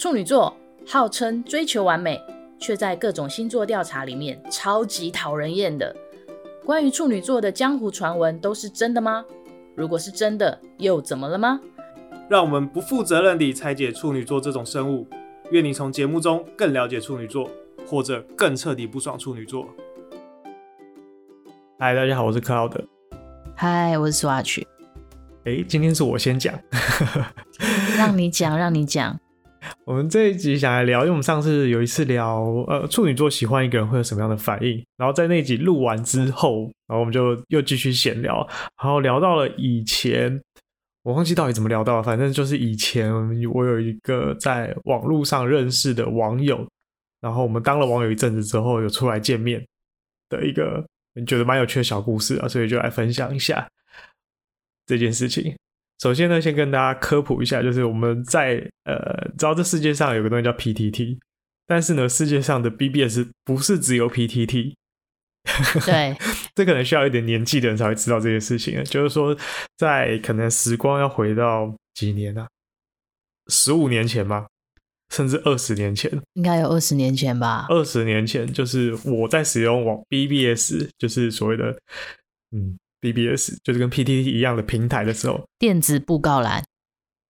处女座号称追求完美，却在各种星座调查里面超级讨人厌的。关于处女座的江湖传闻都是真的吗？如果是真的，又怎么了吗？让我们不负责任地拆解处女座这种生物。愿你从节目中更了解处女座，或者更彻底不爽处女座。嗨，大家好，我是克劳德。嗨，我是 Swatch。哎，今天是我先讲。让你讲，让你讲。我们这一集想来聊，因为我们上次有一次聊，呃，处女座喜欢一个人会有什么样的反应。然后在那集录完之后，然后我们就又继续闲聊，然后聊到了以前。我忘记到底怎么聊到了，反正就是以前我有一个在网络上认识的网友，然后我们当了网友一阵子之后，有出来见面的一个觉得蛮有趣的小故事啊，所以就来分享一下这件事情。首先呢，先跟大家科普一下，就是我们在呃，知道这世界上有个东西叫 PTT，但是呢，世界上的 BBS 不是只有 PTT。对，这可能需要一点年纪的人才会知道这些事情。就是说，在可能时光要回到几年啊？十五年前吗？甚至二十年前？应该有二十年前吧。二十年前，就是我在使用网 BBS，就是所谓的嗯 BBS，就是跟 PTT 一样的平台的时候，电子布告栏。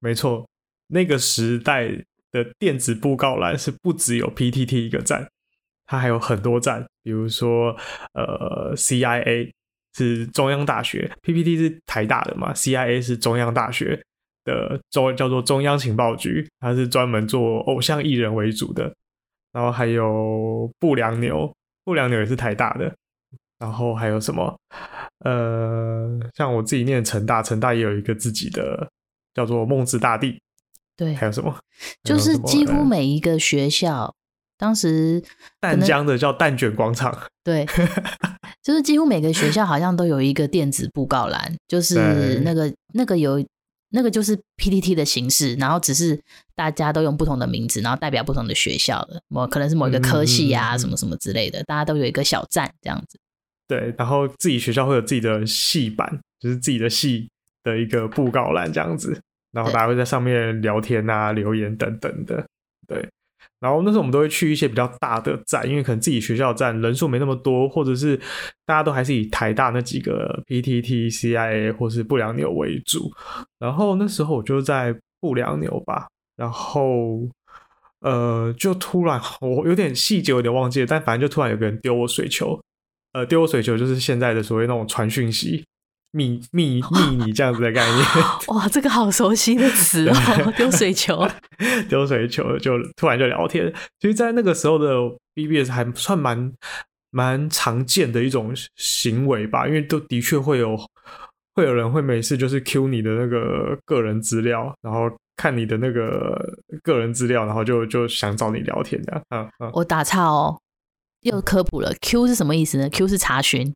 没错，那个时代的电子布告栏是不只有 PTT 一个站。它还有很多站，比如说，呃，CIA 是中央大学，PPT 是台大的嘛，CIA 是中央大学的中叫做中央情报局，它是专门做偶像艺人为主的。然后还有不良牛，不良牛也是台大的。然后还有什么？呃，像我自己念成大，成大也有一个自己的叫做梦之大地。对，还有什么？就是几乎每一个学校。当时淡江的叫蛋卷广场，对，就是几乎每个学校好像都有一个电子布告栏，就 是那个那个有那个就是 PPT 的形式，然后只是大家都用不同的名字，然后代表不同的学校的，某可能是某一个科系啊，什么什么之类的，大家都有一个小站这样子。对，然后自己学校会有自己的系版，就是自己的系的一个布告栏这样子，然后大家会在上面聊天啊、留言等等的，对。然后那时候我们都会去一些比较大的站，因为可能自己学校站人数没那么多，或者是大家都还是以台大那几个 PTT、CIA 或是不良牛为主。然后那时候我就在不良牛吧，然后呃，就突然我有点细节有点忘记了，但反正就突然有个人丢我水球，呃，丢水球就是现在的所谓那种传讯息。密密密你这样子的概念，哇，这个好熟悉的词哦，丢水球，丢水球就突然就聊天。其实，在那个时候的 BBS 还算蛮蛮常见的一种行为吧，因为都的确会有会有人会每次就是 Q 你的那个个人资料，然后看你的那个个人资料，然后就就想找你聊天这样。嗯嗯，我打岔哦，又科普了，Q 是什么意思呢？Q 是查询。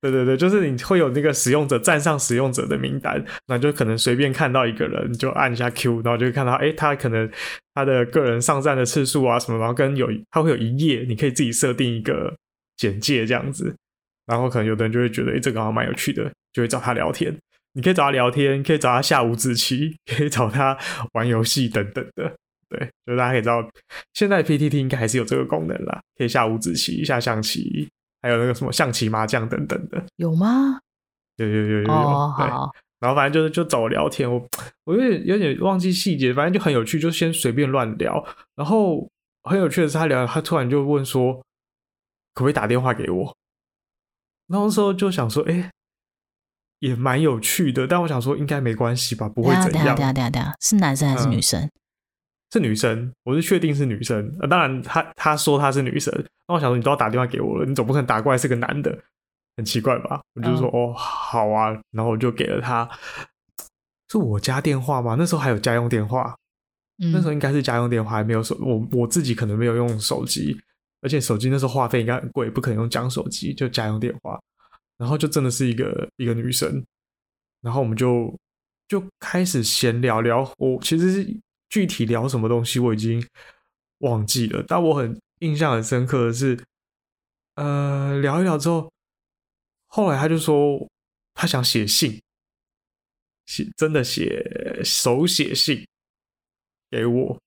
对对对，就是你会有那个使用者站上使用者的名单，那就可能随便看到一个人你就按一下 Q，然后就会看到，哎，他可能他的个人上站的次数啊什么，然后跟有他会有一页，你可以自己设定一个简介这样子，然后可能有的人就会觉得，哎，这个好像蛮有趣的，就会找他聊天。你可以找他聊天，可以找他下五子棋，可以找他玩游戏等等的。对，就大家可以知道，现在 PTT 应该还是有这个功能啦，可以下五子棋，下象棋。还有那个什么象棋、麻将等等的，有吗？有有有有有。哦，好。然后反正就是就找我聊天，我我有点有点忘记细节，反正就很有趣，就先随便乱聊。然后很有趣的是，他聊，他突然就问说，可不可以打电话给我？然后那时候就想说，哎，也蛮有趣的。但我想说，应该没关系吧，不会怎样。等下等下等下等下，是男生还是女生？嗯是女生，我是确定是女生。呃，当然她说她是女生，那我想说，你都要打电话给我了，你总不可能打过来是个男的，很奇怪吧？我就说，哦，好啊，然后我就给了她，是我家电话吗？那时候还有家用电话，那时候应该是家用电话，还没有手，我我自己可能没有用手机，而且手机那时候话费应该很贵，不可能用讲手机，就家用电话。然后就真的是一个一个女生，然后我们就就开始闲聊聊，我其实是。具体聊什么东西我已经忘记了，但我很印象很深刻的是，呃，聊一聊之后，后来他就说他想写信，写真的写手写信给我，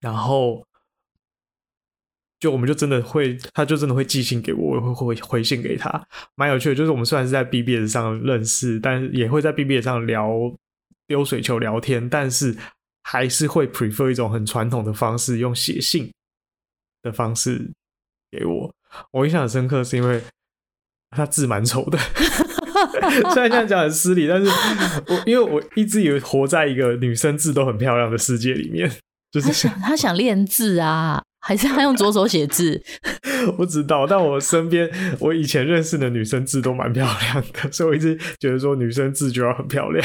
然后就我们就真的会，他就真的会寄信给我，我会回回信给他，蛮有趣的。就是我们虽然是在 BBS 上认识，但也会在 BBS 上聊丢水球聊天，但是还是会 prefer 一种很传统的方式，用写信的方式给我。我印象很深刻，是因为他字蛮丑的。虽然这样讲很失礼，但是我因为我一直以为活在一个女生字都很漂亮的世界里面，就是他想他想练字啊。还是他用左手写字？不知道，但我身边我以前认识的女生字都蛮漂亮的，所以我一直觉得说女生字就要很漂亮。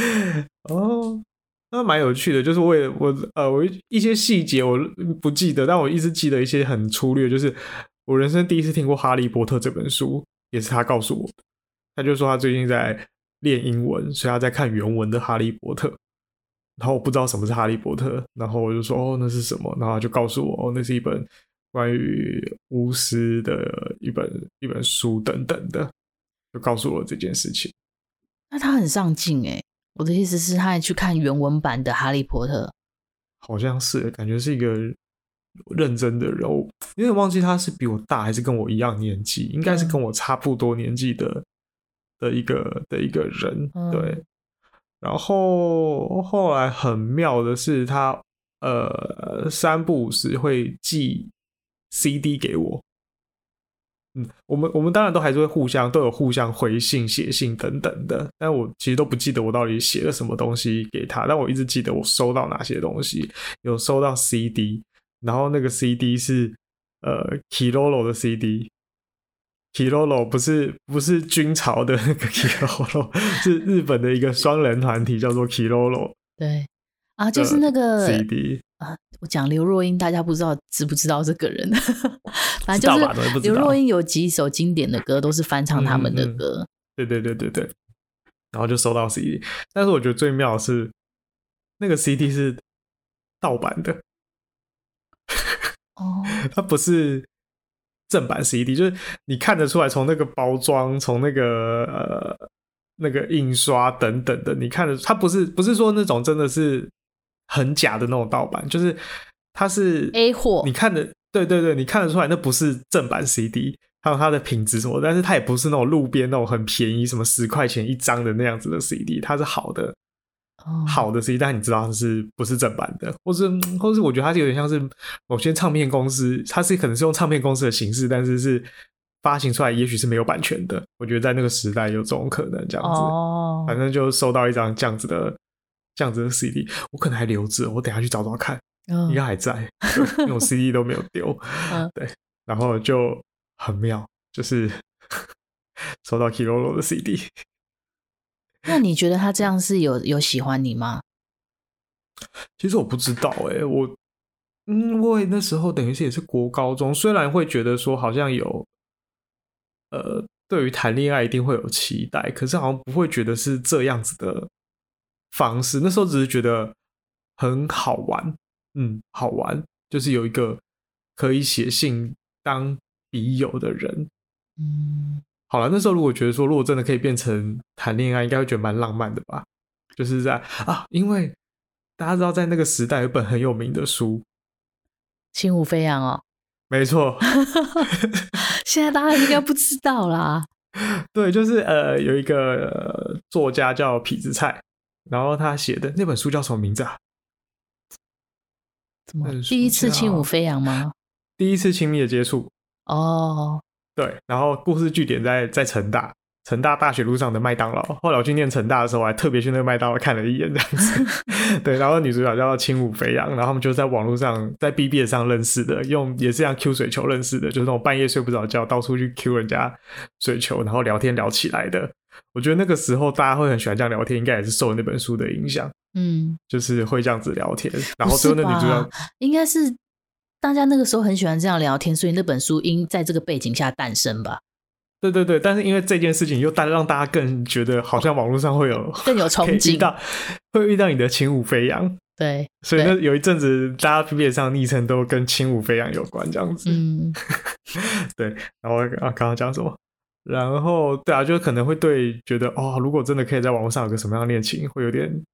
哦，那蛮有趣的，就是我也我呃我一些细节我不记得，但我一直记得一些很粗略，就是我人生第一次听过《哈利波特》这本书，也是他告诉我。他就说他最近在练英文，所以他在看原文的《哈利波特》。然后我不知道什么是哈利波特，然后我就说哦，那是什么？然后他就告诉我哦，那是一本关于巫师的一本一本书等等的，就告诉我这件事情。那他很上进诶，我的意思是，他还去看原文版的哈利波特，好像是感觉是一个认真的人物，有点忘记他是比我大还是跟我一样年纪，应该是跟我差不多年纪的的一个的一个人，嗯、对。然后后来很妙的是他，他呃三不五时会寄 CD 给我。嗯，我们我们当然都还是会互相都有互相回信、写信等等的，但我其实都不记得我到底写了什么东西给他，但我一直记得我收到哪些东西，有收到 CD，然后那个 CD 是呃 Kilolo 的 CD，Kilolo 不是不是军曹的那个 Kilolo，是日本的一个双人团体，叫做 Kilolo，。对。啊，就是那个 CD 啊，我讲刘若英，大家不知道知不知道这个人？反正就是刘若英有几首经典的歌，都是翻唱他们的歌。对对对对对，然后就收到 CD，但是我觉得最妙的是那个 CD 是盗版的。哦，它不是。正版 CD 就是你看得出来，从那个包装，从那个呃那个印刷等等的，你看的它不是不是说那种真的是很假的那种盗版，就是它是 A 货，你看的对对对，你看得出来那不是正版 CD，还有它的品质什么，但是它也不是那种路边那种很便宜，什么十块钱一张的那样子的 CD，它是好的。好的 CD，但你知道它是不是正版的，或是或是我觉得它是有点像是某些唱片公司，它是可能是用唱片公司的形式，但是是发行出来，也许是没有版权的。我觉得在那个时代有这种可能，这样子。哦，反正就收到一张这样子的这样子的 CD，我可能还留着，我等下去找找看，应该还在，因为我 CD 都没有丢。嗯，对，然后就很妙，就是 收到 Kirolo 的 CD。那你觉得他这样是有有喜欢你吗？其实我不知道哎、欸，我因为那时候等于是也是国高中，虽然会觉得说好像有，呃，对于谈恋爱一定会有期待，可是好像不会觉得是这样子的方式。那时候只是觉得很好玩，嗯，好玩，就是有一个可以写信当笔友的人，嗯。好了，那时候如果觉得说，如果真的可以变成谈恋爱，应该会觉得蛮浪漫的吧？就是在啊，因为大家知道，在那个时代有本很有名的书《轻舞飞扬》哦，没错。现在大家应该不知道啦。对，就是呃，有一个、呃、作家叫痞子蔡，然后他写的那本书叫什么名字啊？怎么？第一次轻舞飞扬吗？第一次亲密的接触哦。对，然后故事据点在在成大，成大大学路上的麦当劳。后来我去念成大的时候，我还特别去那个麦当劳看了一眼，这样子。对，然后女主角叫轻舞飞扬，然后他们就在网络上，在 BBS 上认识的，用也是像 Q 水球认识的，就是那种半夜睡不着觉，到处去 Q 人家水球，然后聊天聊起来的。我觉得那个时候大家会很喜欢这样聊天，应该也是受那本书的影响。嗯，就是会这样子聊天。然后最后那女主角应该是。大家那个时候很喜欢这样聊天，所以那本书应在这个背景下诞生吧？对对对，但是因为这件事情又带让大家更觉得好像网络上会有更有 憧憬，到会遇到你的轻舞飞扬。对，所以那有一阵子大家 PPT 上昵称都跟轻舞飞扬有关，这样子。嗯，对。然后啊，刚刚讲什么？然后对啊，就可能会对觉得哦，如果真的可以在网络上有个什么样的恋情，会有点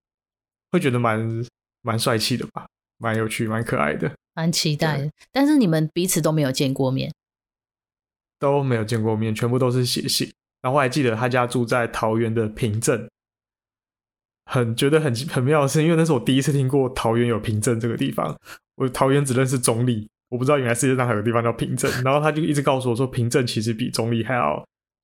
会觉得蛮蛮帅气的吧，蛮有趣，蛮可爱的，蛮期待的。但是你们彼此都没有见过面，都没有见过面，全部都是写信。然后我还记得他家住在桃园的平镇，很觉得很很妙的是，因为那是我第一次听过桃园有平镇这个地方。我桃园只认识中坜，我不知道原来世界上还有个地方叫平镇。然后他就一直告诉我说，平镇其实比中坜还要。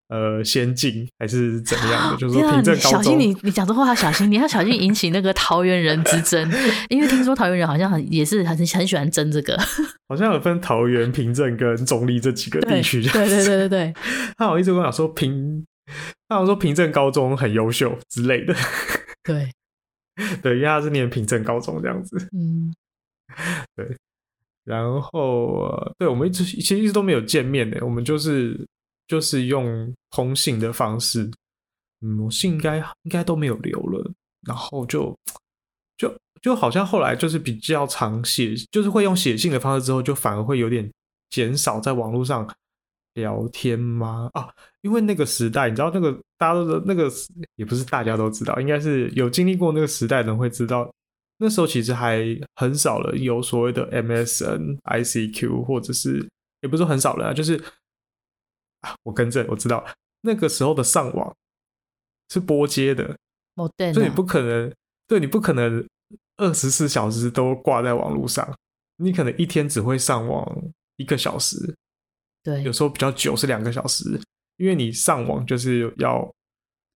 呃，先进还是怎么样的？就是说平镇高中，小心你，你讲这话要小心，你要小心引起那个桃园人之争，因为听说桃园人好像很也是很很喜欢争这个，好像有分桃园、平镇跟中立这几个地区。对对对对对，他好像一直跟我讲说平，他好像说平镇高中很优秀之类的。对对，因为他是念平镇高中这样子。嗯，对。然后，对我们一直其实一直都没有见面的，我们就是。就是用通信的方式，嗯，我信应该应该都没有留了，然后就就就好像后来就是比较常写，就是会用写信的方式之后，就反而会有点减少在网络上聊天吗？啊，因为那个时代，你知道那个大家都那个也不是大家都知道，应该是有经历过那个时代的人会知道，那时候其实还很少了有所谓的 MSN、ICQ，或者是也不是很少了啊，就是。啊，我更正，我知道那个时候的上网是拨接的，哦对，所以你不可能，对，你不可能二十四小时都挂在网络上，你可能一天只会上网一个小时，对，有时候比较久是两个小时，因为你上网就是要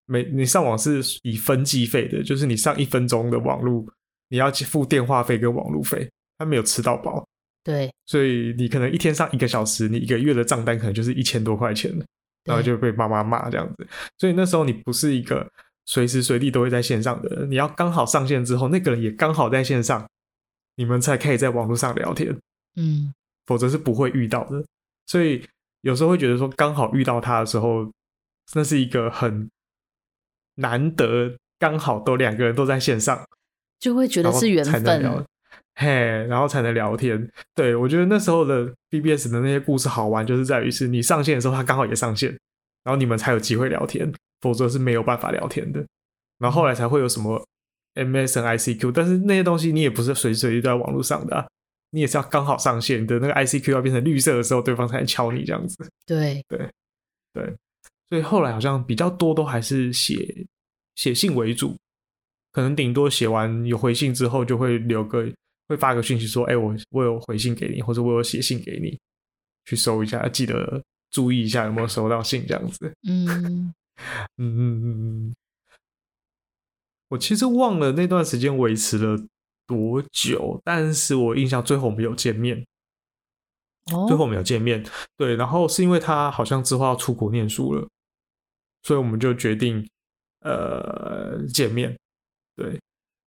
每你上网是以分计费的，就是你上一分钟的网络，你要付电话费跟网络费，他没有吃到饱。对，所以你可能一天上一个小时，你一个月的账单可能就是一千多块钱了，然后就被妈妈骂这样子。所以那时候你不是一个随时随地都会在线上的人，你要刚好上线之后，那个人也刚好在线上，你们才可以在网络上聊天。嗯，否则是不会遇到的。所以有时候会觉得说，刚好遇到他的时候，那是一个很难得，刚好都两个人都在线上，就会觉得是缘分。嘿，然后才能聊天。对，我觉得那时候的 BBS 的那些故事好玩，就是在于是你上线的时候，他刚好也上线，然后你们才有机会聊天，否则是没有办法聊天的。然后后来才会有什么 MSN、ICQ，但是那些东西你也不是随时随地都在网络上的啊，你也是要刚好上线，你的那个 ICQ 要变成绿色的时候，对方才能敲你这样子。对对对，所以后来好像比较多都还是写写信为主，可能顶多写完有回信之后，就会留个。会发个讯息说：“哎、欸，我我有回信给你，或者我有写信给你，去收一下，记得注意一下有没有收到信，这样子。”嗯嗯嗯嗯嗯。我其实忘了那段时间维持了多久，但是我印象最后我们有见面。哦，最后我们有见面，对，然后是因为他好像之后要出国念书了，所以我们就决定呃见面，对。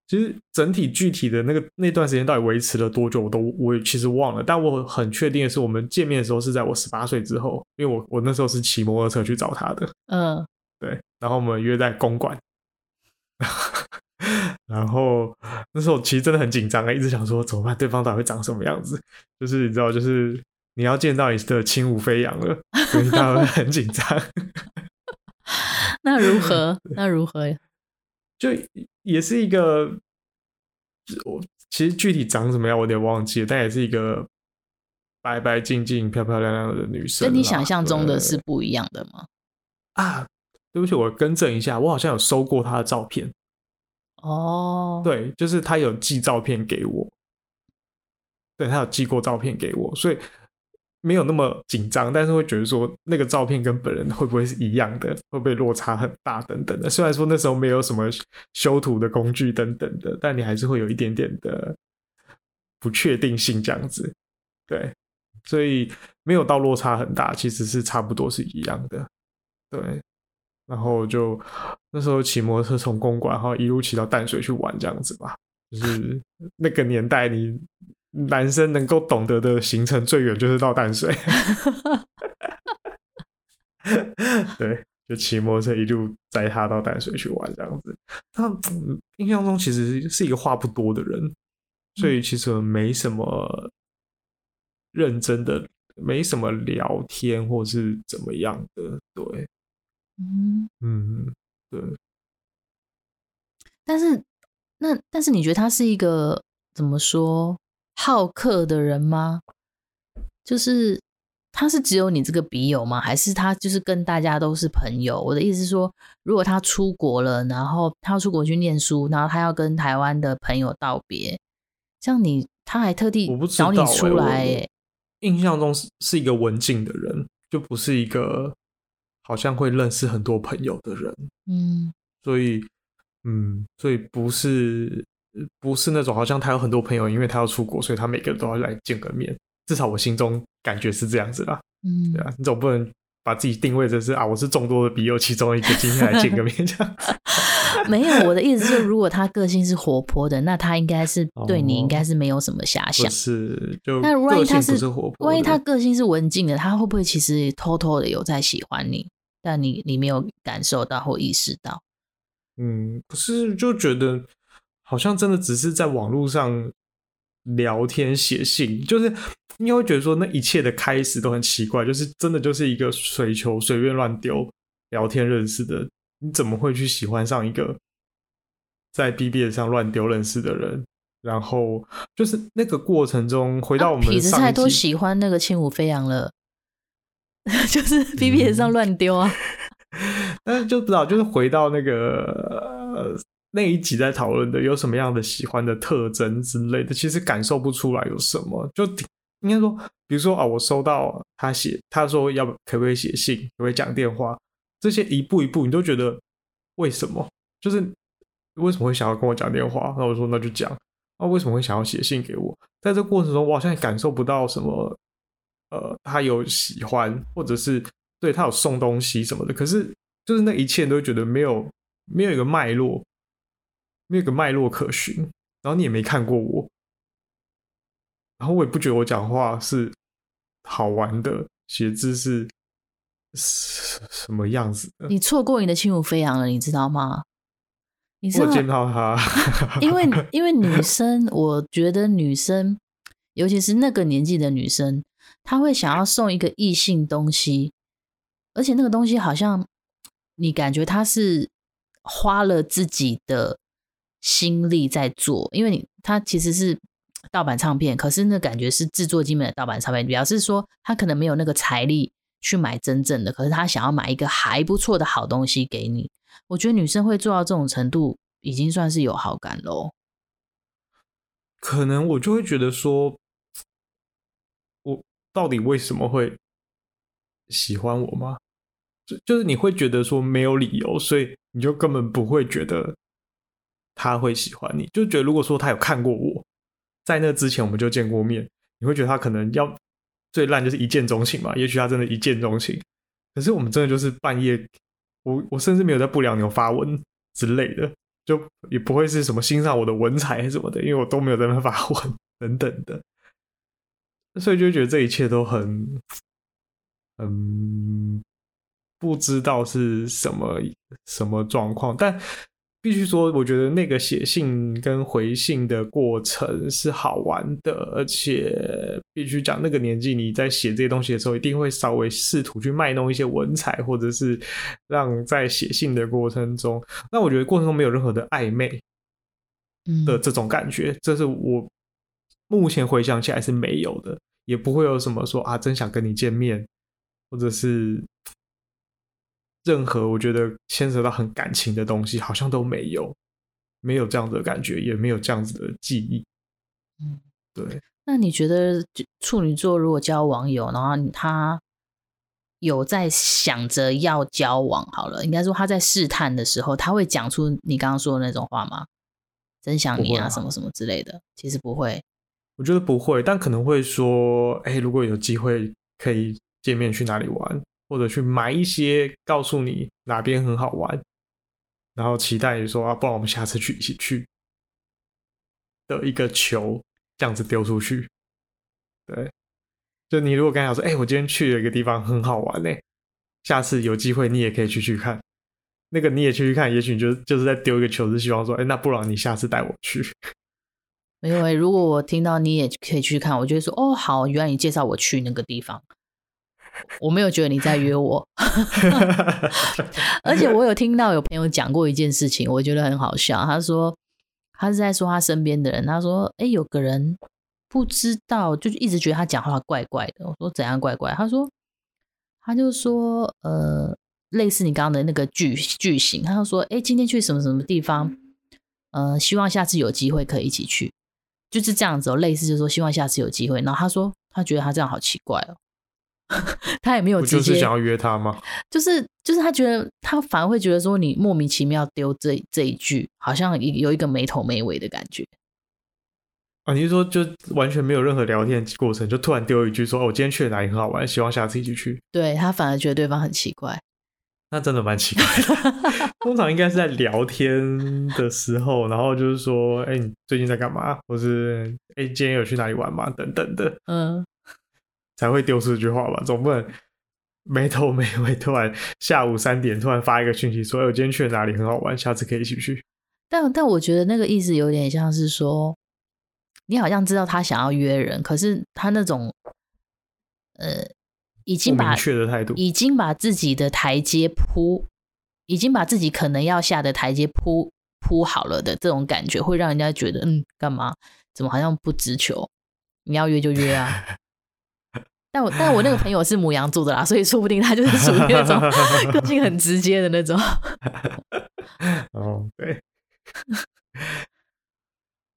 其实整体具体的那个那段时间到底维持了多久，我都我也其实忘了。但我很确定的是，我们见面的时候是在我十八岁之后，因为我我那时候是骑摩托车去找他的。嗯，对。然后我们约在公馆，然后那时候其实真的很紧张啊，一直想说怎么办，对方到底会长什么样子？就是你知道，就是你要见到你的轻舞飞扬了，所以他会很紧张。那如何？那如何？就也是一个，我其实具体长什么样我有点忘记了，但也是一个白白净净、漂漂亮亮的女生。跟你想象中的是不一样的吗？啊，对不起，我更正一下，我好像有收过她的照片。哦，对，就是她有寄照片给我，对，她有寄过照片给我，所以。没有那么紧张，但是会觉得说那个照片跟本人会不会是一样的，会不会落差很大等等的。虽然说那时候没有什么修图的工具等等的，但你还是会有一点点的不确定性这样子。对，所以没有到落差很大，其实是差不多是一样的。对，然后就那时候骑摩托车从公馆，然后一路骑到淡水去玩这样子吧，就是那个年代你。男生能够懂得的行程最远就是到淡水，对，就骑摩托车一路载他到淡水去玩这样子。他印象中其实是一个话不多的人，所以其实没什么认真的，没什么聊天或是怎么样的。对，嗯嗯，对。但是。那但是你觉得他是一个怎么说好客的人吗？就是他是只有你这个笔友吗？还是他就是跟大家都是朋友？我的意思是说，如果他出国了，然后他要出国去念书，然后他要跟台湾的朋友道别，像你他还特地找你出来，欸，印象中是是一个文静的人，就不是一个好像会认识很多朋友的人。嗯，所以。嗯，所以不是不是那种好像他有很多朋友，因为他要出国，所以他每个人都要来见个面。至少我心中感觉是这样子啦。嗯，对啊，你总不能把自己定位成是啊，我是众多的笔友其中一个，今天来见个面这样。没有，我的意思是，如果他个性是活泼的，那他应该是对你应该是没有什么遐想。哦、是，就那万一他是，是活泼，万一他个性是文静的，他会不会其实偷偷的有在喜欢你，但你你没有感受到或意识到？嗯，可是就觉得好像真的只是在网络上聊天写信，就是你会觉得说那一切的开始都很奇怪，就是真的就是一个水球随便乱丢聊天认识的，你怎么会去喜欢上一个在 BBS 上乱丢认识的人？然后就是那个过程中，回到我们痞子蔡都喜欢那个轻舞飞扬了，就是 BBS 上乱丢啊。嗯 但是就不知道，就是回到那个、呃、那一集在讨论的有什么样的喜欢的特征之类的，其实感受不出来有什么。就应该说，比如说啊，我收到他写，他说要可不可以写信，可不可以讲电话，这些一步一步，你都觉得为什么？就是为什么会想要跟我讲电话？那我说那就讲。那为什么会想要写信给我？在这过程中，我好像感受不到什么，呃，他有喜欢，或者是。对，他有送东西什么的，可是就是那一切都觉得没有没有一个脉络，没有个脉络可循。然后你也没看过我，然后我也不觉得我讲话是好玩的，写字是什么样子的。你错过你的轻舞飞扬了，你知道吗？你知道我见到他，因为因为女生，我觉得女生，尤其是那个年纪的女生，她会想要送一个异性东西。而且那个东西好像，你感觉她是花了自己的心力在做，因为你他其实是盗版唱片，可是那感觉是制作精美的盗版唱片，表示说他可能没有那个财力去买真正的，可是他想要买一个还不错的好东西给你。我觉得女生会做到这种程度，已经算是有好感喽。可能我就会觉得说，我到底为什么会喜欢我吗？就就是你会觉得说没有理由，所以你就根本不会觉得他会喜欢你。就觉得如果说他有看过我，在那之前我们就见过面，你会觉得他可能要最烂就是一见钟情嘛？也许他真的一见钟情，可是我们真的就是半夜，我我甚至没有在不良牛发文之类的，就也不会是什么欣赏我的文采什么的，因为我都没有在那发文等等的，所以就觉得这一切都很，嗯。不知道是什么什么状况，但必须说，我觉得那个写信跟回信的过程是好玩的，而且必须讲，那个年纪你在写这些东西的时候，一定会稍微试图去卖弄一些文采，或者是让在写信的过程中，那我觉得过程中没有任何的暧昧的这种感觉，这是我目前回想起来是没有的，也不会有什么说啊，真想跟你见面，或者是。任何我觉得牵扯到很感情的东西，好像都没有，没有这样子的感觉，也没有这样子的记忆。嗯，对。那你觉得处女座如果交网友，然后他有在想着要交往，好了，应该说他在试探的时候，他会讲出你刚刚说的那种话吗？真想你啊，什么什么之类的？其实不会。我觉得不会，但可能会说，哎、欸，如果有机会可以见面，去哪里玩？或者去买一些，告诉你哪边很好玩，然后期待你说啊，不然我们下次去一起去的一个球，这样子丢出去。对，就你如果刚才说，哎、我今天去了一个地方很好玩嘞，下次有机会你也可以去去看。那个你也去去看，也许你就就是在丢一个球，是希望说，哎、那不然你下次带我去。因为如果我听到你也可以去看，我就会说，哦，好，原来你介绍我去那个地方。我没有觉得你在约我，而且我有听到有朋友讲过一件事情，我觉得很好笑。他说他是在说他身边的人。他说：“哎、有个人不知道，就一直觉得他讲话怪怪的。”我说：“怎样怪怪？”他说：“他就说，呃，类似你刚刚的那个句句型。”他就说：“哎、今天去什么什么地方？呃，希望下次有机会可以一起去。”就是这样子，类似就是说希望下次有机会。然后他说他觉得他这样好奇怪哦，他也没有直接就是想要约他吗？就是就是他觉得他反而会觉得说你莫名其妙丢这这一句，好像有一个没头没尾的感觉。啊，你是说就完全没有任何聊天过程，就突然丢一句说哦，我今天去了哪里很好玩，希望下次一起去。对，他反而觉得对方很奇怪。那真的蛮奇怪的，通常应该是在聊天的时候，然后就是说，哎、欸，你最近在干嘛？或是，哎、欸，今天有去哪里玩吗？等等的，嗯，才会丢出这句话吧，总不能没头没尾，突然下午三点突然发一个讯息说，我今天去了哪里很好玩，下次可以一起去。但但我觉得那个意思有点像是说，你好像知道他想要约人，可是他那种，呃。已经把已经把自己的台阶铺，已经把自己可能要下的台阶铺铺好了的这种感觉，会让人家觉得，嗯，干嘛？怎么好像不直球？你要约就约啊！但我但我那个朋友是母羊座的啦，所以说不定他就是属于那种 个性很直接的那种。哦，对。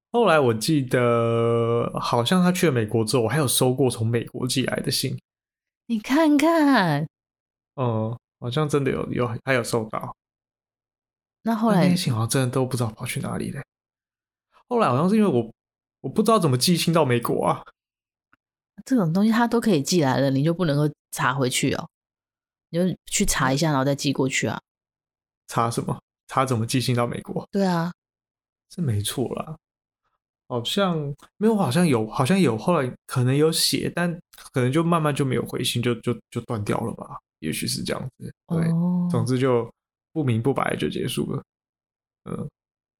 后来我记得，好像他去了美国之后，我还有收过从美国寄来的信。你看看，哦、嗯，好像真的有有还有收到。那后来那些信好像真的都不知道跑去哪里了。后来好像是因为我我不知道怎么寄信到美国啊。这种东西他都可以寄来了，你就不能够查回去哦？你就去查一下，然后再寄过去啊？查什么？查怎么寄信到美国？对啊，这没错啦。好像没有，好像有，好像有，后来可能有写，但可能就慢慢就没有回信，就就就断掉了吧？也许是这样子。对，oh. 总之就不明不白就结束了。嗯，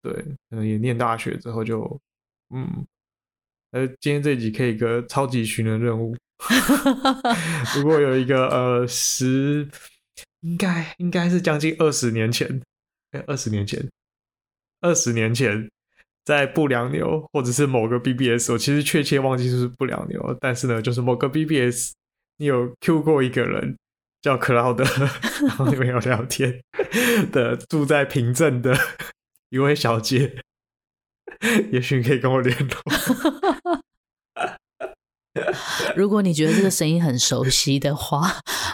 对，可能也念大学之后就，嗯，呃，今天这集可以个超级寻人任务。如果有一个呃十，应该应该是将近二十年前，哎，二十年前，二十年前。在不良牛，或者是某个 BBS，我其实确切忘记是不是不良牛，但是呢，就是某个 BBS，你有 Q 过一个人叫 Cloud，然后你们有聊天 的，住在平镇的一位小姐，也许你可以跟我联络。如果你觉得这个声音很熟悉的话，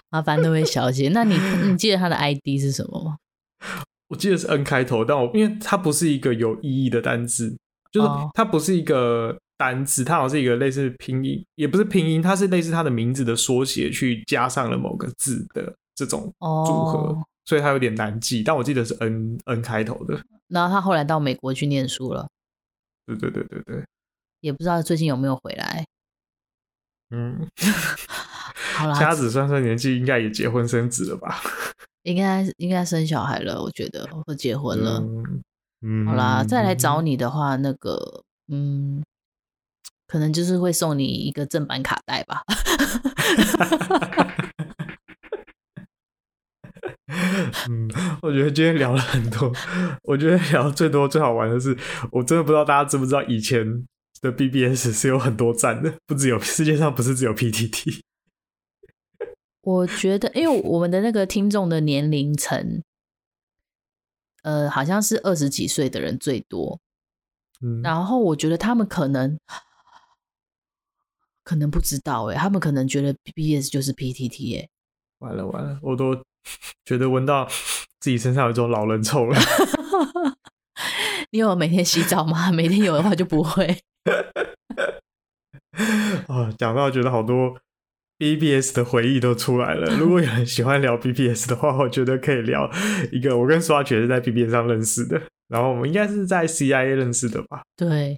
麻烦那位小姐，那你你记得她的 ID 是什么吗？我记得是 N 开头，但我因为它不是一个有意义的单字，就是它不是一个单字，它好像是一个类似拼音，也不是拼音，它是类似它的名字的缩写，去加上了某个字的这种组合，哦、所以它有点难记。但我记得是 N N 开头的。然后他后来到美国去念书了。对对对对对。也不知道最近有没有回来。嗯 好啦，瞎子算算年纪，应该也结婚生子了吧？应该应该生小孩了，我觉得或结婚了。嗯，嗯，好啦，再来找你的话，那个，嗯，可能就是会送你一个正版卡带吧。嗯，我觉得今天聊了很多，我觉得聊最多最好玩的是，我真的不知道大家知不知道，以前的 BBS 是有很多站的，不只有世界上不是只有 PTT。我觉得，因为我们的那个听众的年龄层，呃，好像是二十几岁的人最多。嗯，然后我觉得他们可能可能不知道，哎，他们可能觉得 BBS 就是 PTT，哎，完了完了，我都觉得闻到自己身上有一种老人臭了。你有每天洗澡吗？每天有的话就不会。啊，讲到觉得好多。BBS 的回忆都出来了。如果有人喜欢聊 BBS 的话，我觉得可以聊一个。我跟刷绝是在 BBS 上认识的，然后我们应该是在 CIA 认识的吧？对，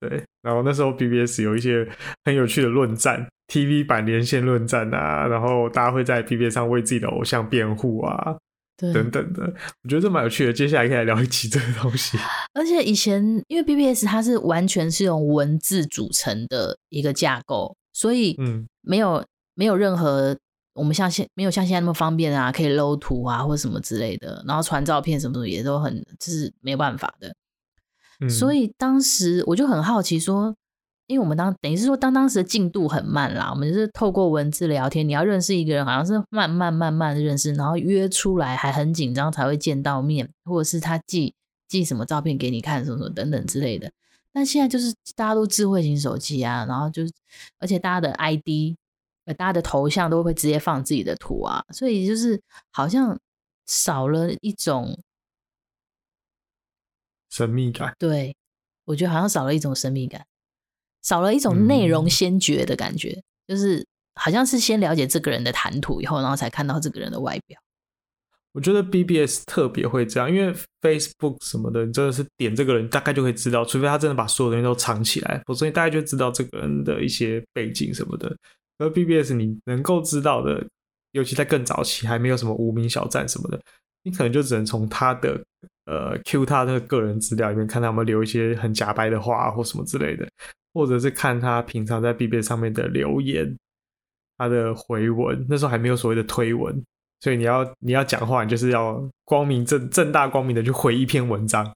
对。然后那时候 BBS 有一些很有趣的论战，TV 版连线论战啊，然后大家会在 PBS 上为自己的偶像辩护啊，对等等的。我觉得这蛮有趣的。接下来可以来聊一期这个东西。而且以前因为 BBS 它是完全是用文字组成的一个架构。所以，嗯，没有没有任何我们像现没有像现在那么方便啊，可以搂图啊或者什么之类的，然后传照片什么的也都很就是没有办法的。嗯、所以当时我就很好奇说，因为我们当等于是说当当时的进度很慢啦，我们就是透过文字聊天，你要认识一个人，好像是慢慢慢慢的认识，然后约出来还很紧张才会见到面，或者是他寄寄什么照片给你看，什么什么等等之类的。但现在就是大家都智慧型手机啊，然后就是而且大家的 ID。大家的头像都会直接放自己的图啊，所以就是好像少了一种神秘感。对，我觉得好像少了一种神秘感，少了一种内容先觉的感觉，嗯、就是好像是先了解这个人的谈吐以后，然后才看到这个人的外表。我觉得 BBS 特别会这样，因为 Facebook 什么的，你真的是点这个人，大概就可以知道，除非他真的把所有东西都藏起来，否则你大概就知道这个人的一些背景什么的。而 BBS 你能够知道的，尤其在更早期还没有什么无名小站什么的，你可能就只能从他的呃 Q 他的个个人资料里面看他有没有留一些很假白的话或什么之类的，或者是看他平常在 BBS 上面的留言，他的回文，那时候还没有所谓的推文，所以你要你要讲话，你就是要光明正正大光明的去回一篇文章，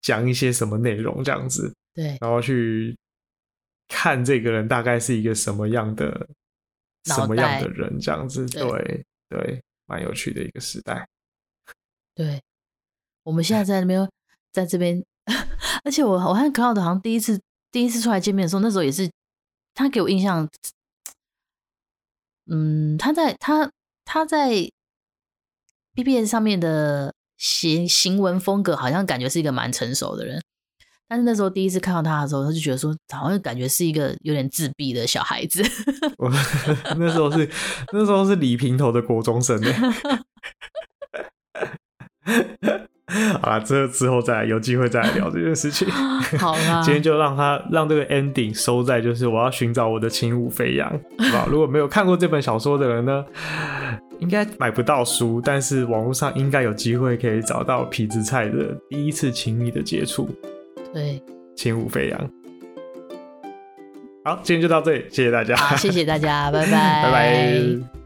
讲一些什么内容这样子，对，然后去。看这个人大概是一个什么样的、什么样的人，这样子，对对，蛮有趣的一个时代。对，我们现在在那边，在这边，而且我我看 Cloud 好像第一次第一次出来见面的时候，那时候也是他给我印象，嗯，他在他他在 BBS 上面的行行文风格，好像感觉是一个蛮成熟的人。但是那时候第一次看到他的时候，他就觉得说，好像感觉是一个有点自闭的小孩子。我 那时候是那时候是李平头的国中生呢。好了，之之后再有机会再来聊这件事情。好啦，今天就让他让这个 ending 收在就是我要寻找我的轻舞飞扬，好吧？如果没有看过这本小说的人呢，应该买不到书，但是网络上应该有机会可以找到痞子蔡的第一次亲密的接触。对，轻舞飞扬。好，今天就到这里，谢谢大家。好，谢谢大家，拜拜，拜拜。